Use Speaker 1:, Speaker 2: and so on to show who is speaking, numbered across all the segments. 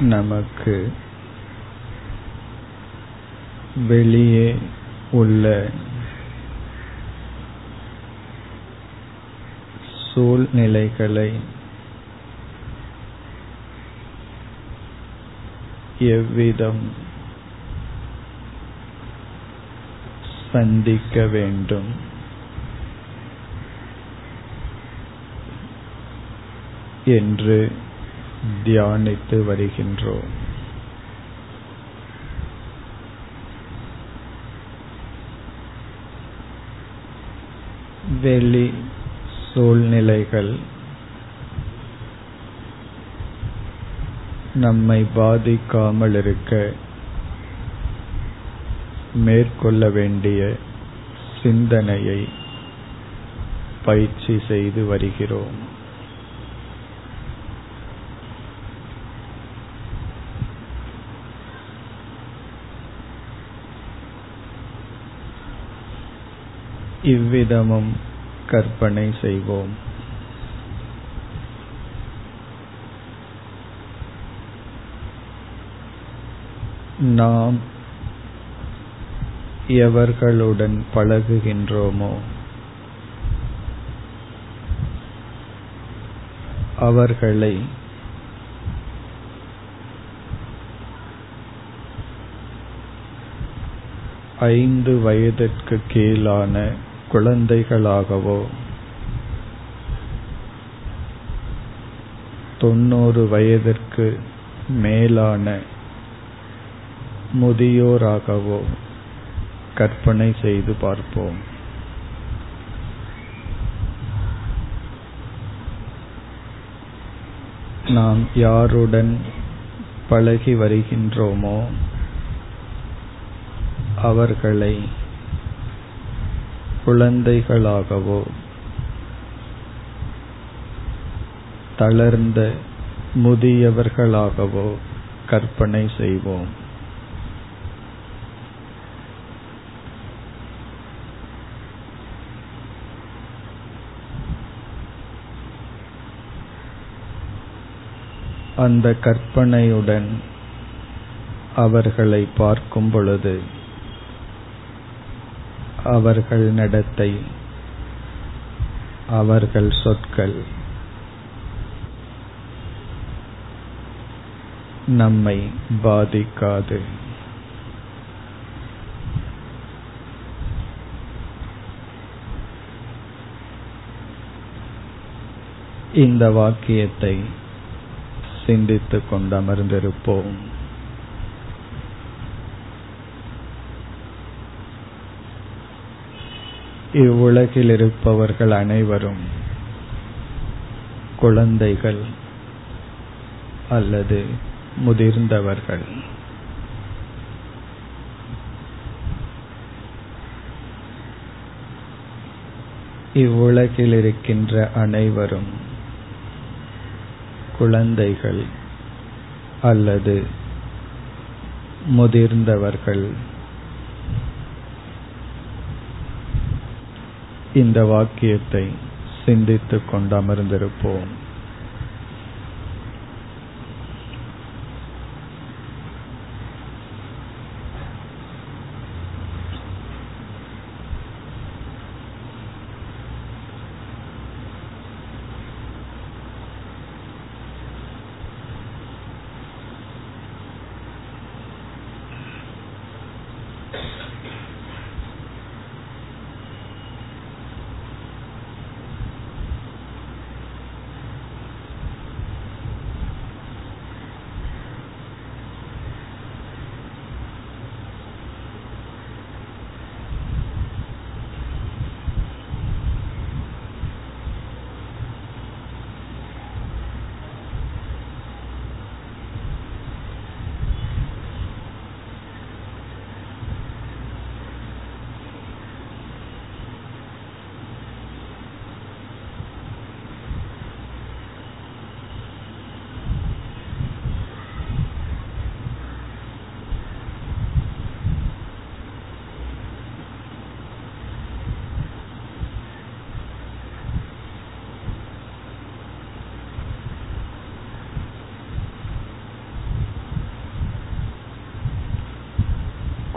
Speaker 1: நமக்கு வெளியே உள்ள சூழ்நிலைகளை எவ்விதம் சந்திக்க வேண்டும்? என்று தியானித்து வருகின்றோம் வெளி சூழ்நிலைகள் நம்மை பாதிக்காமல் இருக்க மேற்கொள்ள வேண்டிய சிந்தனையை பயிற்சி செய்து வருகிறோம். இவ்விதமும் கற்பனை செய்வோம். நாம் எவர்களுடன் பழகுகின்றோமோ அவர்களை ஐந்து வயதிற்கு கீழான குழந்தைகளாகவோ. தொண்ணூறு வயதிற்கு மேலான முதியோராகவோ கற்பனை செய்து பார்ப்போம். நாம் யாருடன் பழகி வருகின்றோமோ அவர்களை குழந்தைகளாகவோ தளர்ந்த முதியவர்களாகவோ கற்பனை செய்வோம். அந்த கற்பனையுடன் அவர்களை பார்க்கும் பொழுது அவர்கள் நடத்தை அவர்கள் சொற்கள். நம்மை பாதிக்காது. இந்த வாக்கியத்தை சிந்தித்துக் கொண்டமர்ந்திருப்போம். இவ்வுலகில் இருப்பவர்கள் அனைவரும் குழந்தைகள் அல்லது முதிர்ந்தவர்கள். இவ்வுலகில் இருக்கின்ற அனைவரும் குழந்தைகள் அல்லது முதிர்ந்தவர்கள். இந்த வாக்கியத்தை சிந்தித்துக் கொண்டு அமர்ந்திருப்போம்.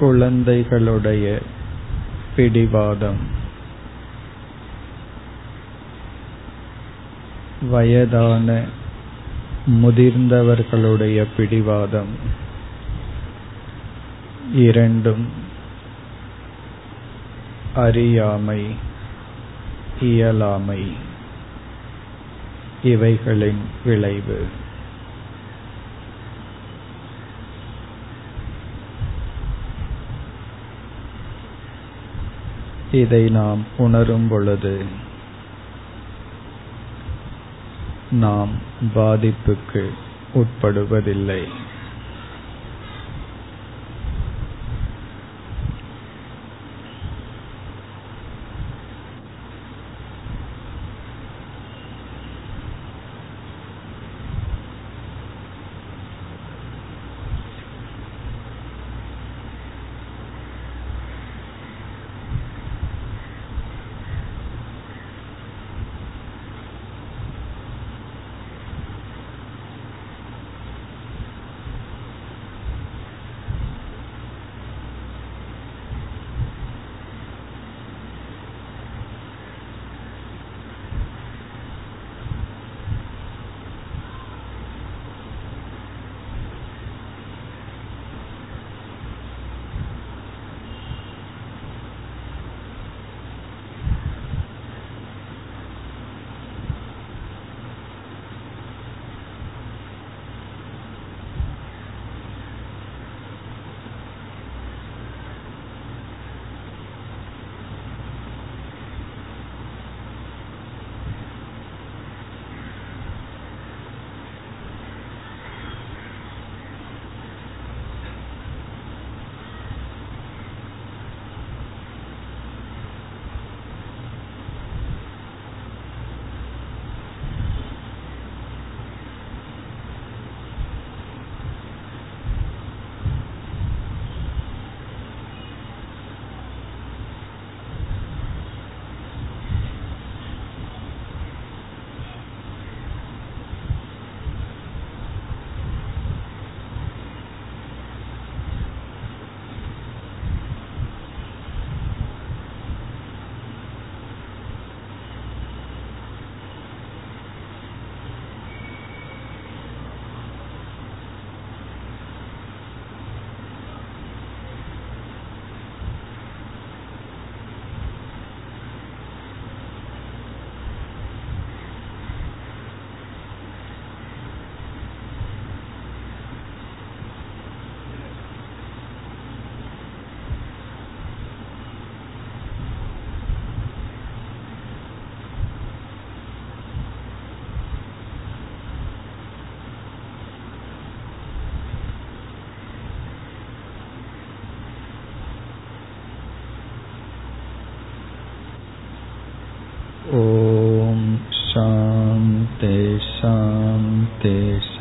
Speaker 1: குழந்தைகளுடைய பிடிவாதம். வயதான முதிர்ந்தவர்களுடைய பிடிவாதம். இரண்டும் அறியாமை இயலாமை. இவைகளின் விளைவு. இதை நாம் உணரும் பொழுது நாம் பாதிப்புக்கு உட்படுவதில்லை.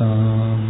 Speaker 1: शान्ति शान्ति शान्तिः